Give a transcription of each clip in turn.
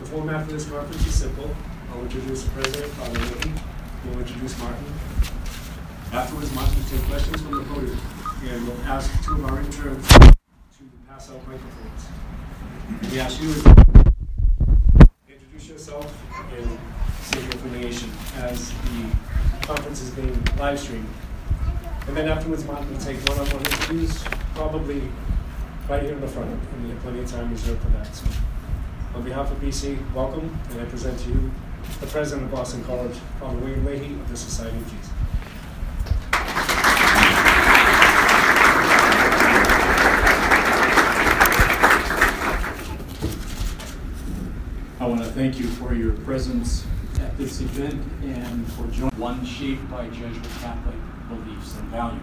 The format for this conference is simple. I'll introduce the president, Father Leahy. We'll introduce Martin. Afterwards, Martin will take questions from the podium, and we'll ask two of our interns to pass out microphones. We ask you to introduce yourself and state your affiliation as the conference is being live streamed. And then afterwards, Martin will take one-on-one interviews, probably right here in the front, and we have plenty of time reserved for that. So, on behalf of BC, welcome, and I present to you the president of Boston College, Father William Leahy of the Society of Jesus. I want to thank you for your presence at this event and for joining one shaped by Jesuit Catholic beliefs and values.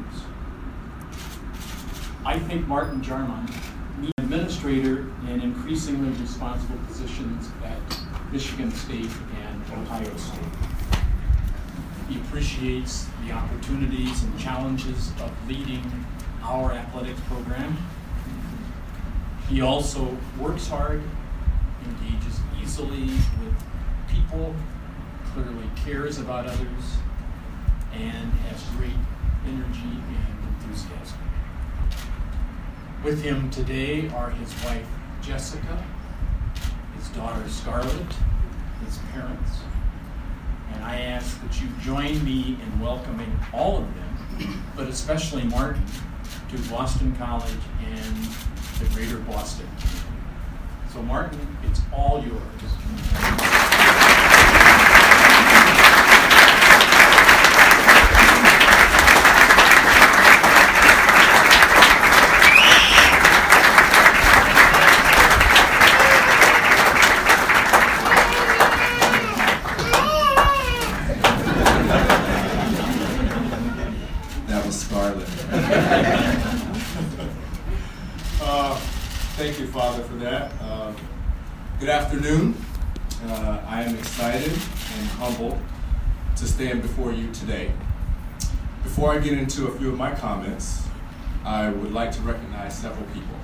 I think Martin Jarmond, administrator in increasingly responsible positions at Michigan State and Ohio State. He appreciates the opportunities and challenges of leading our athletics program. He also works hard, engages easily with people, clearly cares about others, and has great energy and. With him today are his wife Jessica, his daughter Scarlett, his parents, and I ask that you join me in welcoming all of them, but especially Martin, to Boston College and the Greater Boston. So, Martin, it's all yours. That was Scarlett. uh, thank you, Father, for that. Uh, good afternoon. Uh, I am excited and humble to stand before you today. Before I get into a few of my comments, I would like to recognize several people.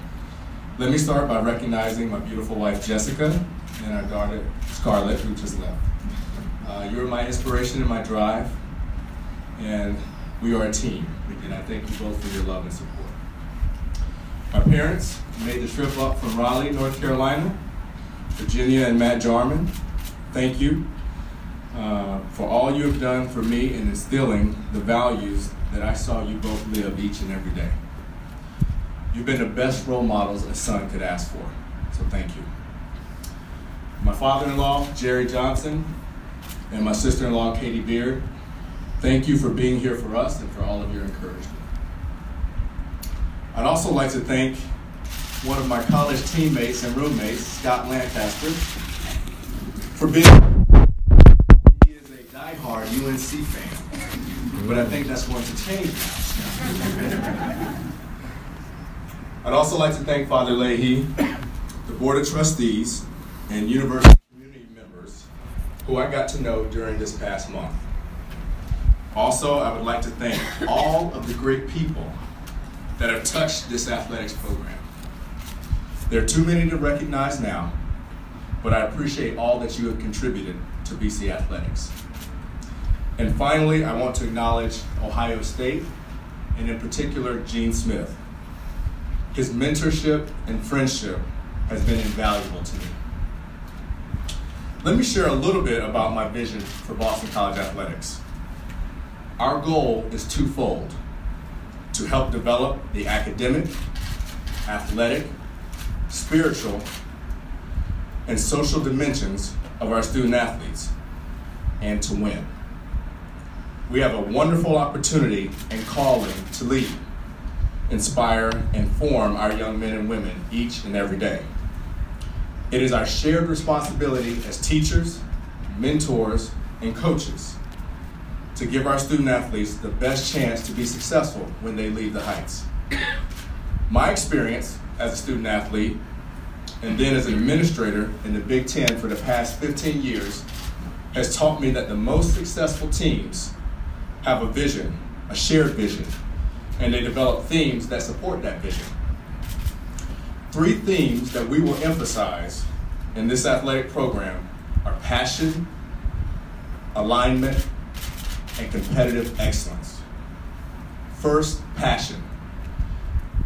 Let me start by recognizing my beautiful wife, Jessica, and our daughter, Scarlett, who just left. Uh, you're my inspiration and my drive, and we are a team, and I thank you both for your love and support. My parents made the trip up from Raleigh, North Carolina, Virginia and Matt Jarmond. Thank you uh, for all you have done for me in instilling the values that I saw you both live each and every day. You've been the best role models a son could ask for, so thank you. My father-in-law, Jerry Johnson, and my sister-in-law, Katie Beard, Thank you for being here for us and for all of your encouragement. I'd also like to thank one of my college teammates and roommates, Scott Lancaster, for being. He is a diehard UNC fan, but I think that's going to change now. I'd also like to thank Father Leahy, the Board of Trustees, and university community members who I got to know during this past month. Also, I would like to thank all of the great people that have touched this athletics program. There are too many to recognize now, but I appreciate all that you have contributed to BC Athletics. And finally, I want to acknowledge Ohio State, and in particular, Gene Smith. His mentorship and friendship has been invaluable to me. Let me share a little bit about my vision for Boston College Athletics. Our goal is twofold to help develop the academic, athletic, spiritual, and social dimensions of our student athletes, and to win. We have a wonderful opportunity and calling to lead, inspire, and form our young men and women each and every day. It is our shared responsibility as teachers, mentors, and coaches to give our student athletes the best chance to be successful when they leave the heights. My experience as a student athlete and then as an administrator in the Big Ten for the past 15 years has taught me that the most successful teams have a vision, a shared vision, and they develop themes that support that vision. Three themes that we will emphasize in this athletic program are passion, alignment, and competitive excellence. First, passion.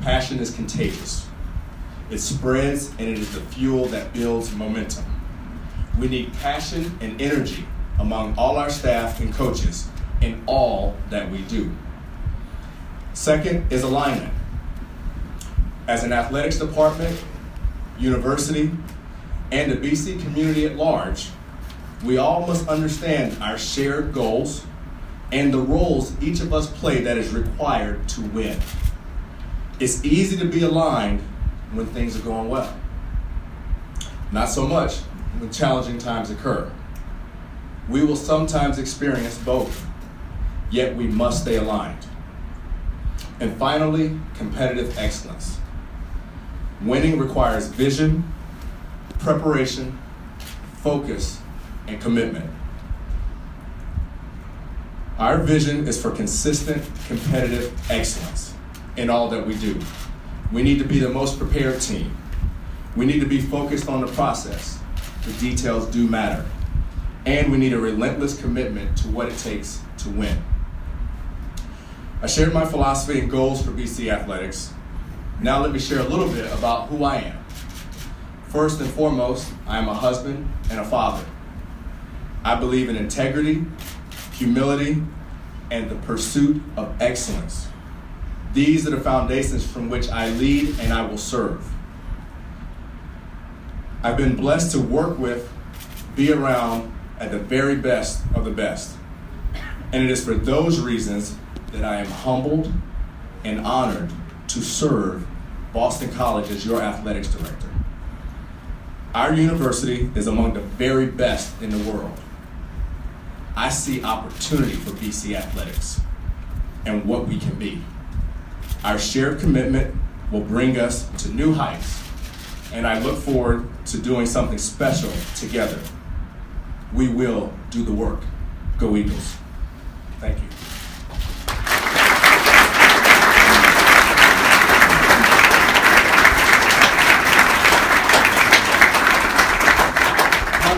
Passion is contagious. It spreads and it is the fuel that builds momentum. We need passion and energy among all our staff and coaches in all that we do. Second is alignment. As an athletics department, university, and the BC community at large, we all must understand our shared goals and the roles each of us play that is required to win. It's easy to be aligned when things are going well, not so much when challenging times occur. We will sometimes experience both, yet we must stay aligned. And finally, competitive excellence. Winning requires vision, preparation, focus, and commitment. Our vision is for consistent competitive excellence in all that we do. We need to be the most prepared team. We need to be focused on the process. The details do matter. And we need a relentless commitment to what it takes to win. I shared my philosophy and goals for BC Athletics. Now let me share a little bit about who I am. First and foremost, I am a husband and a father. I believe in integrity, humility, and the pursuit of excellence. These are the foundations from which I lead and I will serve. I've been blessed to work with, be around at the very best of the best. And it is for those reasons that I am humbled and honored to serve Boston College as your athletics director. Our university is among the very best in the world. I see opportunity for BC athletics and what we can be. Our shared commitment will bring us to new heights, and I look forward to doing something special together. We will do the work. Go Eagles. Thank you.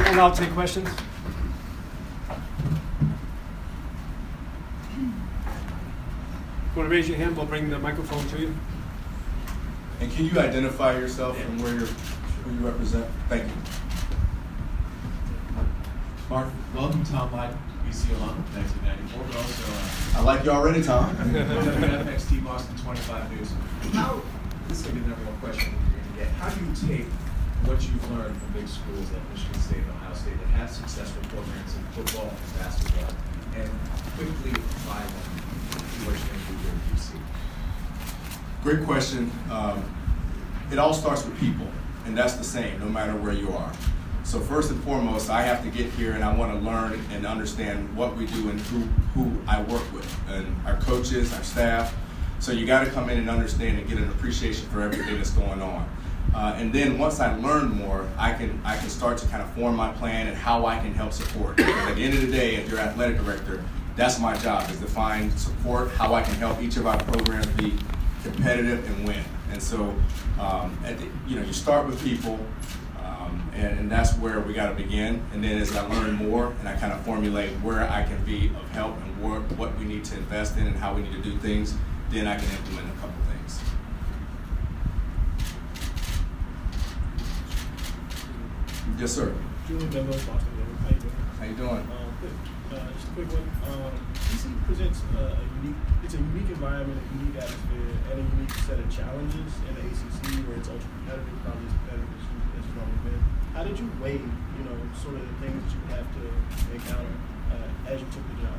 And I'll take questions. Want to raise your hand? We'll bring the microphone to you. And can you identify yourself and where you're, who you represent? Thank you. Mark, welcome Tom Light, BC alum, 1994, but also uh, I like you already, Tom. FXT Boston 25 News. How, this is going to be the number one question you're going to get. How do you take what you've learned from big schools like Michigan State and Ohio State that have successful programs in football and basketball and quickly apply them here? Great question. Um, it all starts with people, and that's the same no matter where you are. So first and foremost, I have to get here and I want to learn and understand what we do and who, who I work with, and our coaches, our staff. So you got to come in and understand and get an appreciation for everything that's going on. Uh, and then once I learn more, I can I can start to kind of form my plan and how I can help support. At the end of the day, if you're athletic director, that's my job is to find support, how I can help each of our programs be competitive and win. And so, um, the, you know, you start with people, um, and, and that's where we got to begin. And then as I learn more and I kind of formulate where I can be of help and where, what we need to invest in and how we need to do things, then I can implement a couple things. Yes, sir. Julian Benbow, Boston How you doing? How you doing? Um, good. Uh, just a quick one. Um, BC presents uh, a unique, it's a unique environment, a unique atmosphere, and a unique set of challenges in the ACC where it's ultra competitive, probably as competitive as, you, as always been. How did you weigh, you know, sort of the things that you have to encounter uh, as you took the job?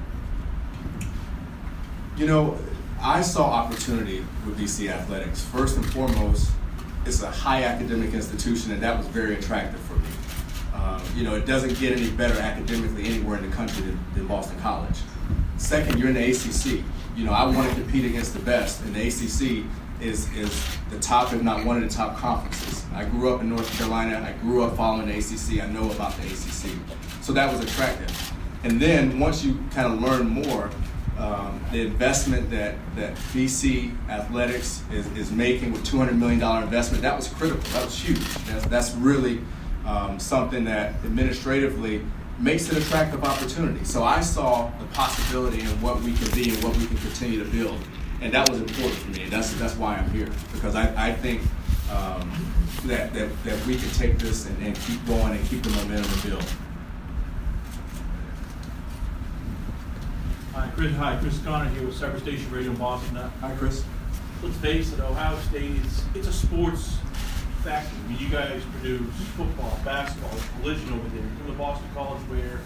You know, I saw opportunity with BC Athletics. First and foremost, it's a high academic institution, and that was very attractive. You know, it doesn't get any better academically anywhere in the country than, than Boston College. Second, you're in the ACC. You know, I want to compete against the best, and the ACC is is the top, if not one of the top conferences. I grew up in North Carolina. I grew up following the ACC. I know about the ACC, so that was attractive. And then once you kind of learn more, um, the investment that, that BC Athletics is, is making with $200 million investment, that was critical. That was huge. That's, that's really um, something that administratively makes it an attractive opportunity. So I saw the possibility in what we can be and what we can continue to build. And that was important for me. And that's, that's why I'm here. Because I, I think um, that, that, that we can take this and, and keep going and keep the momentum and build. Hi, Chris. Hi, Chris Connor here with Cyber Station Radio in Boston. Hi, Chris. let's face it, Ohio State is it's a sports factory. I mean, you guys produce football, basketball, collision over there. You're From the Boston College, where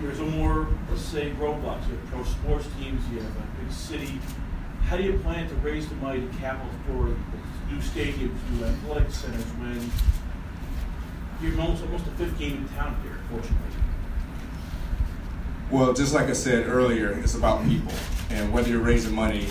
there's a more, let's say, roadblocks. You have pro sports teams. You have a big city. How do you plan to raise the money to capital for new stadiums, new athletic centers when you're almost almost a fifth game in town here, fortunately? Well, just like I said earlier, it's about people. And whether you're raising money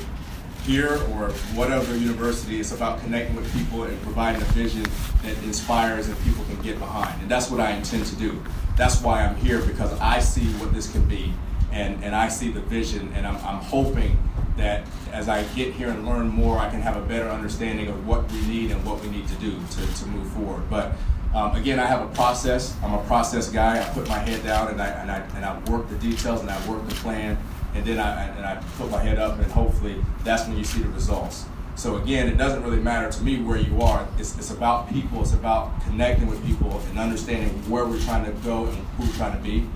here or whatever university, it's about connecting with people and providing a vision that inspires and people can get behind. And that's what I intend to do. That's why I'm here because I see what this can be and, and I see the vision and I'm, I'm hoping that as I get here and learn more, I can have a better understanding of what we need and what we need to do to, to move forward. But um, again, I have a process. I'm a process guy. I put my head down and I, and I, and I work the details and I work the plan and then I, and I put my head up and hopefully that's when you see the results. So again, it doesn't really matter to me where you are. It's, it's about people. It's about connecting with people and understanding where we're trying to go and who we're trying to be.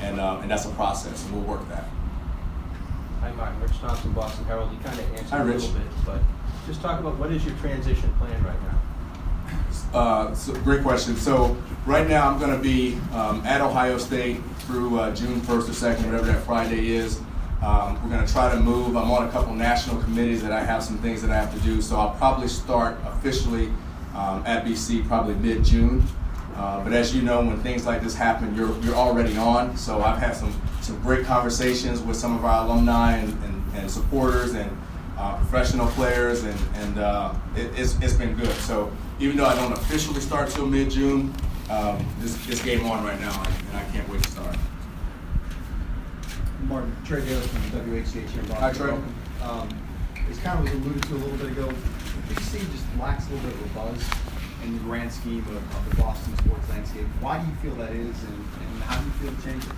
And, um, and that's a process and we'll work that. Hi, Martin. Rich Thompson, Boston Herald. You kind of answered Hi, a little bit, but just talk about what is your transition plan right now? Uh, so, great question. So right now I'm going to be um, at Ohio State through uh, June 1st or 2nd, whatever that Friday is. Um, we're going to try to move. I'm on a couple national committees that I have some things that I have to do. So I'll probably start officially um, at BC probably mid-June. Uh, but as you know, when things like this happen, you're, you're already on. So I've had some, some great conversations with some of our alumni and, and, and supporters and uh, professional players, and, and uh, it, it's, it's been good. So even though I don't officially start till mid-June, um, this, this game on right now, and I can't wait to start. Martin, Trey Davis from WHCH here in Boston. Hi, Trey. Um, as kind of was alluded to a little bit ago, The Big C just lacks a little bit of a buzz in the grand scheme of, of the Boston sports landscape. Why do you feel that is, and, and how do you feel to change it?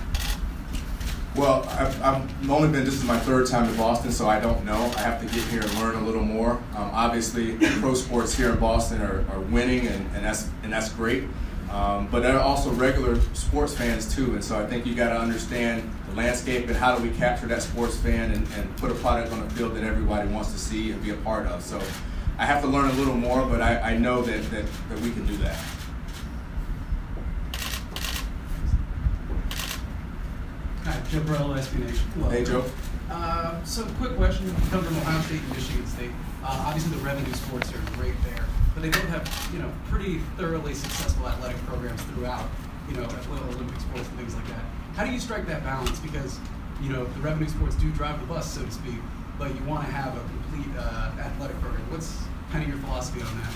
Well, I've, I've only been, this is my third time in Boston, so I don't know. I have to get here and learn a little more. Um, obviously, pro sports here in Boston are, are winning, and, and, that's, and that's great. Um, but there are also regular sports fans too, and so I think you got to understand landscape and how do we capture that sports fan and, and put a product on the field that everybody wants to see and be a part of. So I have to learn a little more, but I, I know that, that, that we can do that. Hi, Joe Burrow, SB Nation. Hello. Hey, Joe. Uh, so, quick question. You come from Ohio State and Michigan State. Uh, obviously, the revenue sports are great there, but they don't have, you know, pretty thoroughly successful athletic programs throughout, you know, Olympic sports and things like that. How do you strike that balance? Because, you know, the revenue sports do drive the bus, so to speak, but you want to have a complete uh, athletic program. What's kind of your philosophy on that?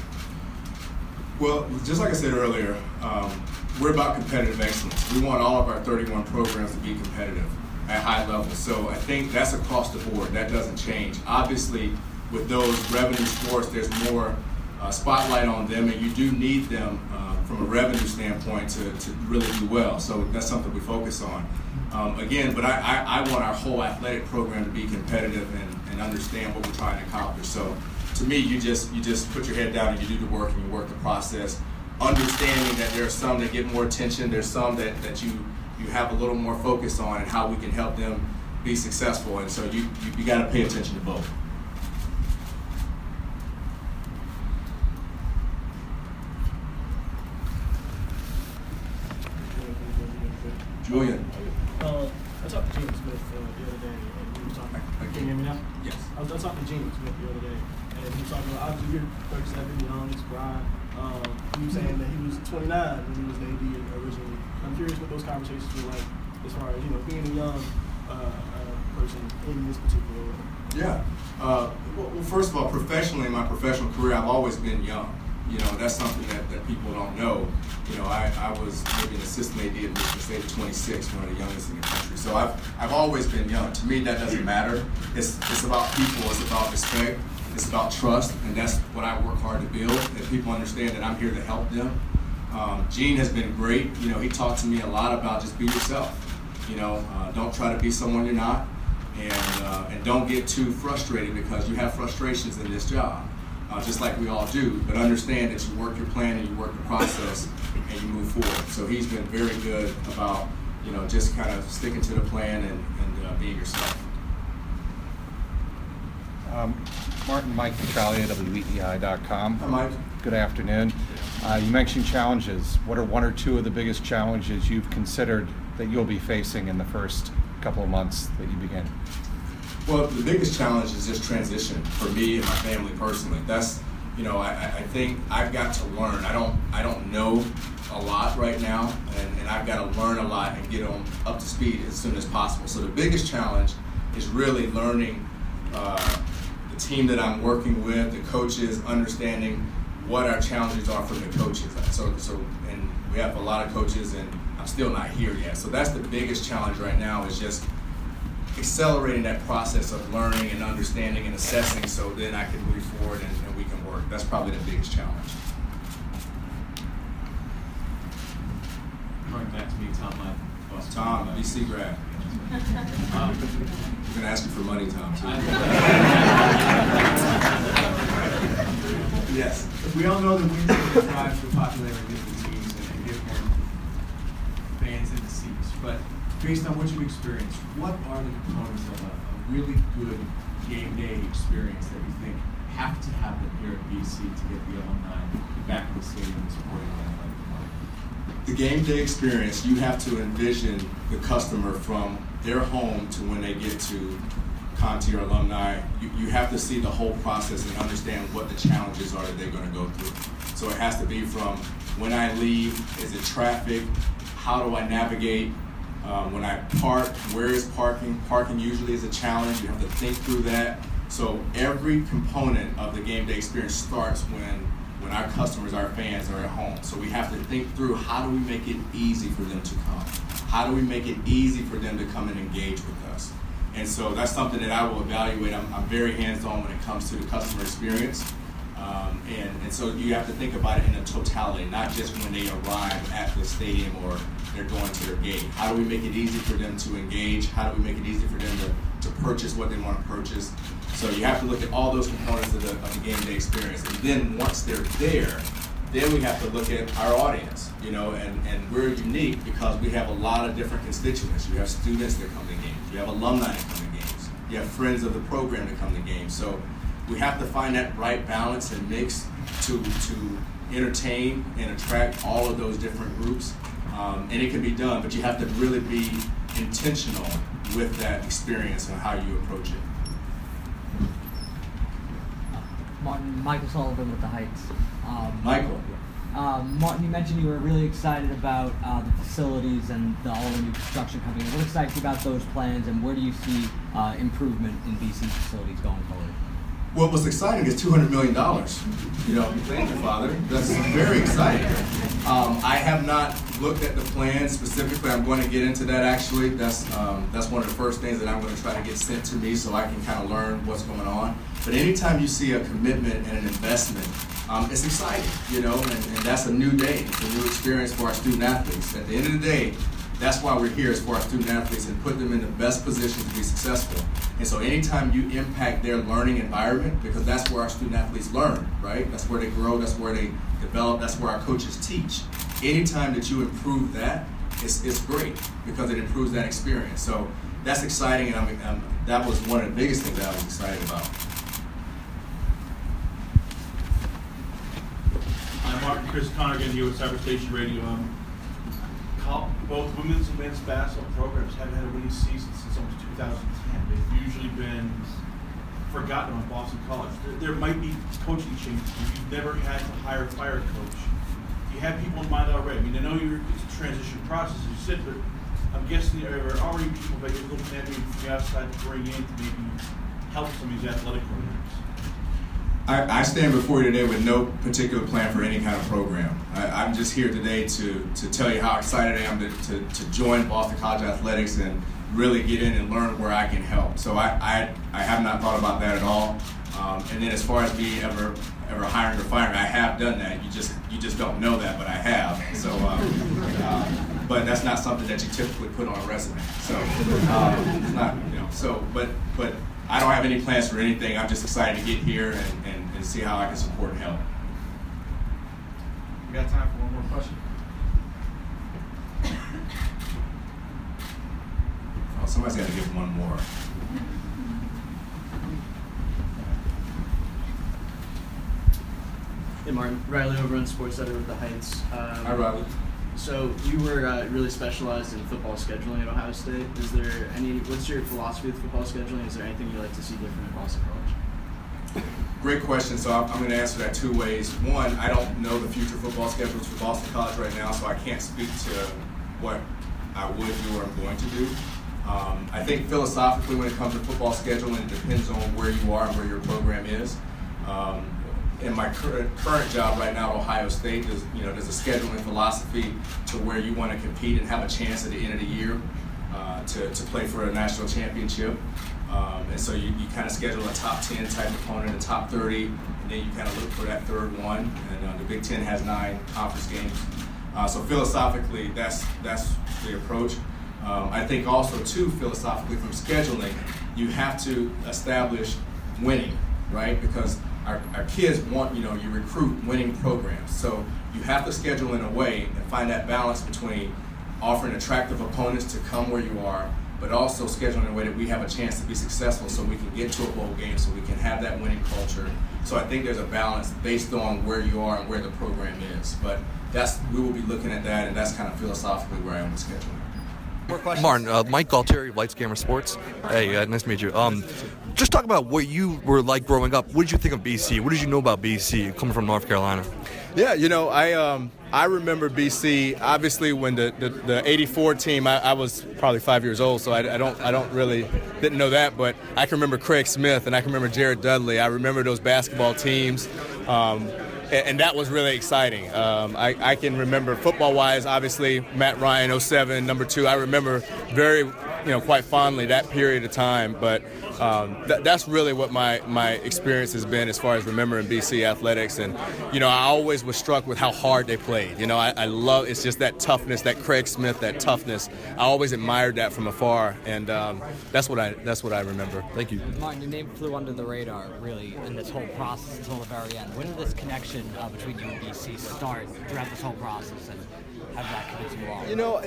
Well, just like I said earlier, um, we're about competitive excellence. We want all of our 31 programs to be competitive at high levels. So I think that's across the board. That doesn't change. Obviously, with those revenue sports, there's more uh, spotlight on them, and you do need them uh, from a revenue standpoint to, to really do well. So that's something we focus on. Um, again, but I, I, I want our whole athletic program to be competitive and, and understand what we're trying to accomplish. So to me, you just you just put your head down and you do the work and you work the process, understanding that there are some that get more attention, there's some that, that you you have a little more focus on and how we can help them be successful. And so you you, you got to pay attention to both. Julian. Uh, I talked to Gene Smith uh, the other day, and we were talking. Can you hear me now? Yes. I was, I talking to Gene Smith the other day, and he was talking about obviously you're 37, young, it's Brian. Um, he was saying that he was 29 when he was an AD originally. I'm curious what those conversations were like, as far as you know, being a young uh, uh, person in this particular role. Yeah. Uh, well, first of all, professionally, in my professional career, I've always been young. You know, that's something that, that people don't know. You know, I, I was maybe an assistant AD at Michigan State at 26, one of the youngest in the country. So I've, I've always been young. To me, that doesn't matter. It's, it's about people. It's about respect. It's about trust. And that's what I work hard to build. That people understand that I'm here to help them. Um, Gene has been great. You know, he talked to me a lot about just be yourself. You know, uh, don't try to be someone you're not, and uh, and don't get too frustrated because you have frustrations in this job, uh, just like we all do. But understand that you work your plan and you work the process and you move forward. So he's been very good about you know just kind of sticking to the plan and, and uh, being yourself. Um, Martin Mike Petraglia, WEEI.com. Hi, Mike. Good afternoon. Uh, you mentioned challenges. What are one or two of the biggest challenges you've considered that you'll be facing in the first couple of months that you begin? Well, the biggest challenge is just transition for me and my family personally. That's, you know, I, I think I've got to learn. I don't, I don't know a lot right now, and, and I've got to learn a lot and get on up to speed as soon as possible. So the biggest challenge is really learning uh, the team that I'm working with, the coaches, understanding what our challenges are for the coaches. So, so, and we have a lot of coaches, and I'm still not here yet. So that's the biggest challenge right now is just accelerating that process of learning and understanding and assessing so then I can move forward and, and we can work. That's probably the biggest challenge. Going back to me, Tom, my boss. Tom, BC grad. Um, I'm gonna ask you for money, Tom. Too. yes. We all know that and drives the popularity of the teams and, and get more fans in the seats. But based on what you've experienced, what are the components of a, a really good game day experience that you think have to happen here at BC to get the alumni back in the stadium and supporting the athletic department? The game day experience, you have to envision the customer from their home to when they get to Conte or alumni. You, you have to see the whole process and understand what the challenges are that they're going to go through. So it has to be from when I leave, is it traffic? How do I navigate? Um, when I park, where is parking? Parking usually is a challenge. You have to think through that. So every component of the game day experience starts when when our customers, our fans are at home. So we have to think through how do we make it easy for them to come? How do we make it easy for them to come and engage with us? And so that's something that I will evaluate. I'm, I'm very hands-on when it comes to the customer experience. Um, and, and so you have to think about it in a totality, not just when they arrive at the stadium or they're going to their gate. How do we make it easy for them to engage? How do we make it easy for them to, to purchase what they want to purchase? So you have to look at all those components of the, of the game day experience. And then once they're there, then we have to look at our audience, you know, and, and we're unique because we have a lot of different constituents. You have students that come to games, you have alumni that come to games, you have friends of the program that come to games. So we have to find that right balance and mix to, to entertain and attract all of those different groups. Um, and it can be done, but you have to really be intentional with that experience and how you approach it. Martin, Michael Sullivan with the Heights. Um, Michael. Um, Martin, you mentioned you were really excited about uh, the facilities and the, all the new construction coming in. What excites you about those plans, and where do you see uh, improvement in BC facilities going forward? What was exciting is two hundred million dollars. You know, thank you, Father. That's very exciting. Um, I have not looked at the plan specifically. I'm going to get into that actually. That's um, that's one of the first things that I'm going to try to get sent to me so I can kind of learn what's going on. But anytime you see a commitment and an investment, um, it's exciting. You know, and, and that's a new day. It's a new experience for our student athletes. At the end of the day, that's why we're here as for our student athletes and put them in the best position to be successful. And so anytime you impact their learning environment, because that's where our student athletes learn, right? That's where they grow, that's where they develop, that's where our coaches teach. Anytime that you improve that, it's, it's great because it improves that experience. So that's exciting, and I'm, I'm, that was one of the biggest things that I was excited about. I'm Martin Chris Connigan here with Cyber Station Radio. Um, col- both women's and men's basketball programs haven't had a winning season since almost 2010. They've usually been forgotten on Boston College. There, there might be coaching changes. You've never had to hire a fire coach. You have people in mind already. I mean, I know you're, it's a transition process, as you said, but I'm guessing there are already people that you're looking at from the outside to bring in to maybe help some of these athletic programs. I, I stand before you today with no particular plan for any kind of program. I, I'm just here today to, to tell you how excited I am to, to, to join Boston College Athletics and really get in and learn where I can help. So I, I, I have not thought about that at all. Um, and then as far as me ever ever hiring or firing, I have done that. You just you just don't know that, but I have. So, but that's not something that you typically put on a resume. So um, it's not, you know. So, but but I don't have any plans for anything. I'm just excited to get here and, and, and see how I can support and help. We got time for one more question. Oh, somebody's got to give one more. Hey Martin, Riley over on Sports Center with the Heights. Um, Hi, Riley. So you were uh, really specialized in football scheduling at Ohio State. Is there any? What's your philosophy with football scheduling? Is there anything you like to see different at Boston College? Great question. So I'm, I'm going to answer that two ways. One, I don't know the future football schedules for Boston College right now, so I can't speak to what I would do or I'm going to do. Um, I think philosophically, when it comes to football scheduling, it depends on where you are and where your program is. Um, in my current, job right now at Ohio State, there's, you know, there's a scheduling philosophy to where you want to compete and have a chance at the end of the year uh, to, to play for a national championship. Um, and so you, you kind of schedule a top 10 type opponent, a top 30, and then you kind of look for that third one. And uh, the Big Ten has nine conference games. Uh, so philosophically, that's, that's the approach. Um, I think also, too, philosophically from scheduling, you have to establish winning, right? Because our, our kids want, you know, you recruit winning programs. So you have to schedule in a way and find that balance between offering attractive opponents to come where you are, but also scheduling in a way that we have a chance to be successful so we can get to a bowl game, so we can have that winning culture. So I think there's a balance based on where you are and where the program is. But that's we will be looking at that, and that's kind of philosophically where I am with scheduling. Martin, uh, Mike Galtieri, Lights Camera Sports. Hey, uh, nice to meet you. Um, just talk about what you were like growing up. What did you think of BC? What did you know about BC coming from North Carolina? Yeah, you know, I um, I remember BC. Obviously, when the, the, the '84 team, I, I, was probably five years old, so I, I, don't I don't really didn't know that, but I can remember Craig Smith and I can remember Jared Dudley. I remember those basketball teams. Um, and, that was really exciting. Um, I, I, can remember football-wise, obviously Matt Ryan, 07, number two. I remember very, you know, quite fondly that period of time. But um, th- that's really what my my experience has been as far as remembering BC athletics. And you know, I always was struck with how hard they played. You know, I, I love it's just that toughness, that Craig Smith, that toughness. I always admired that from afar, and um, that's what I that's what I remember. Thank you. Martin, your name flew under the radar really in this whole process until the very end. When did this connection uh, between you and BC start throughout this whole process, and did that you? You know.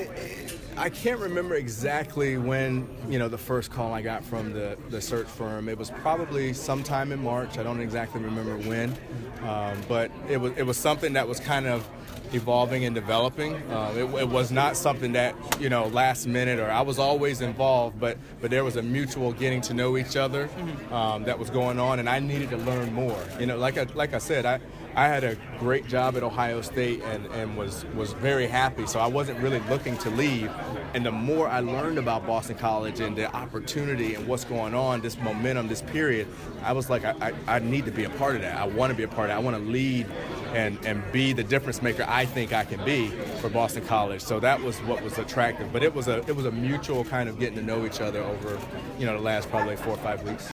I can't remember exactly when you know the first call I got from the, the search firm. It was probably sometime in March. I don't exactly remember when, um, but it was it was something that was kind of evolving and developing. Uh, it, it, was not something that you know last minute or I was always involved, but but there was a mutual getting to know each other um, that was going on, and I needed to learn more. You know, like I, like I said, I. I had a great job at Ohio State and, and was, was very happy, so I wasn't really looking to leave. And the more I learned about Boston College and the opportunity and what's going on, this momentum, this period, I was like, I, I, I need to be a part of that. I want to be a part of it. I want to lead and, and be the difference maker I think I can be for Boston College. So that was what was attractive. But it was a it was a mutual kind of getting to know each other over, you know, the last probably four or five weeks.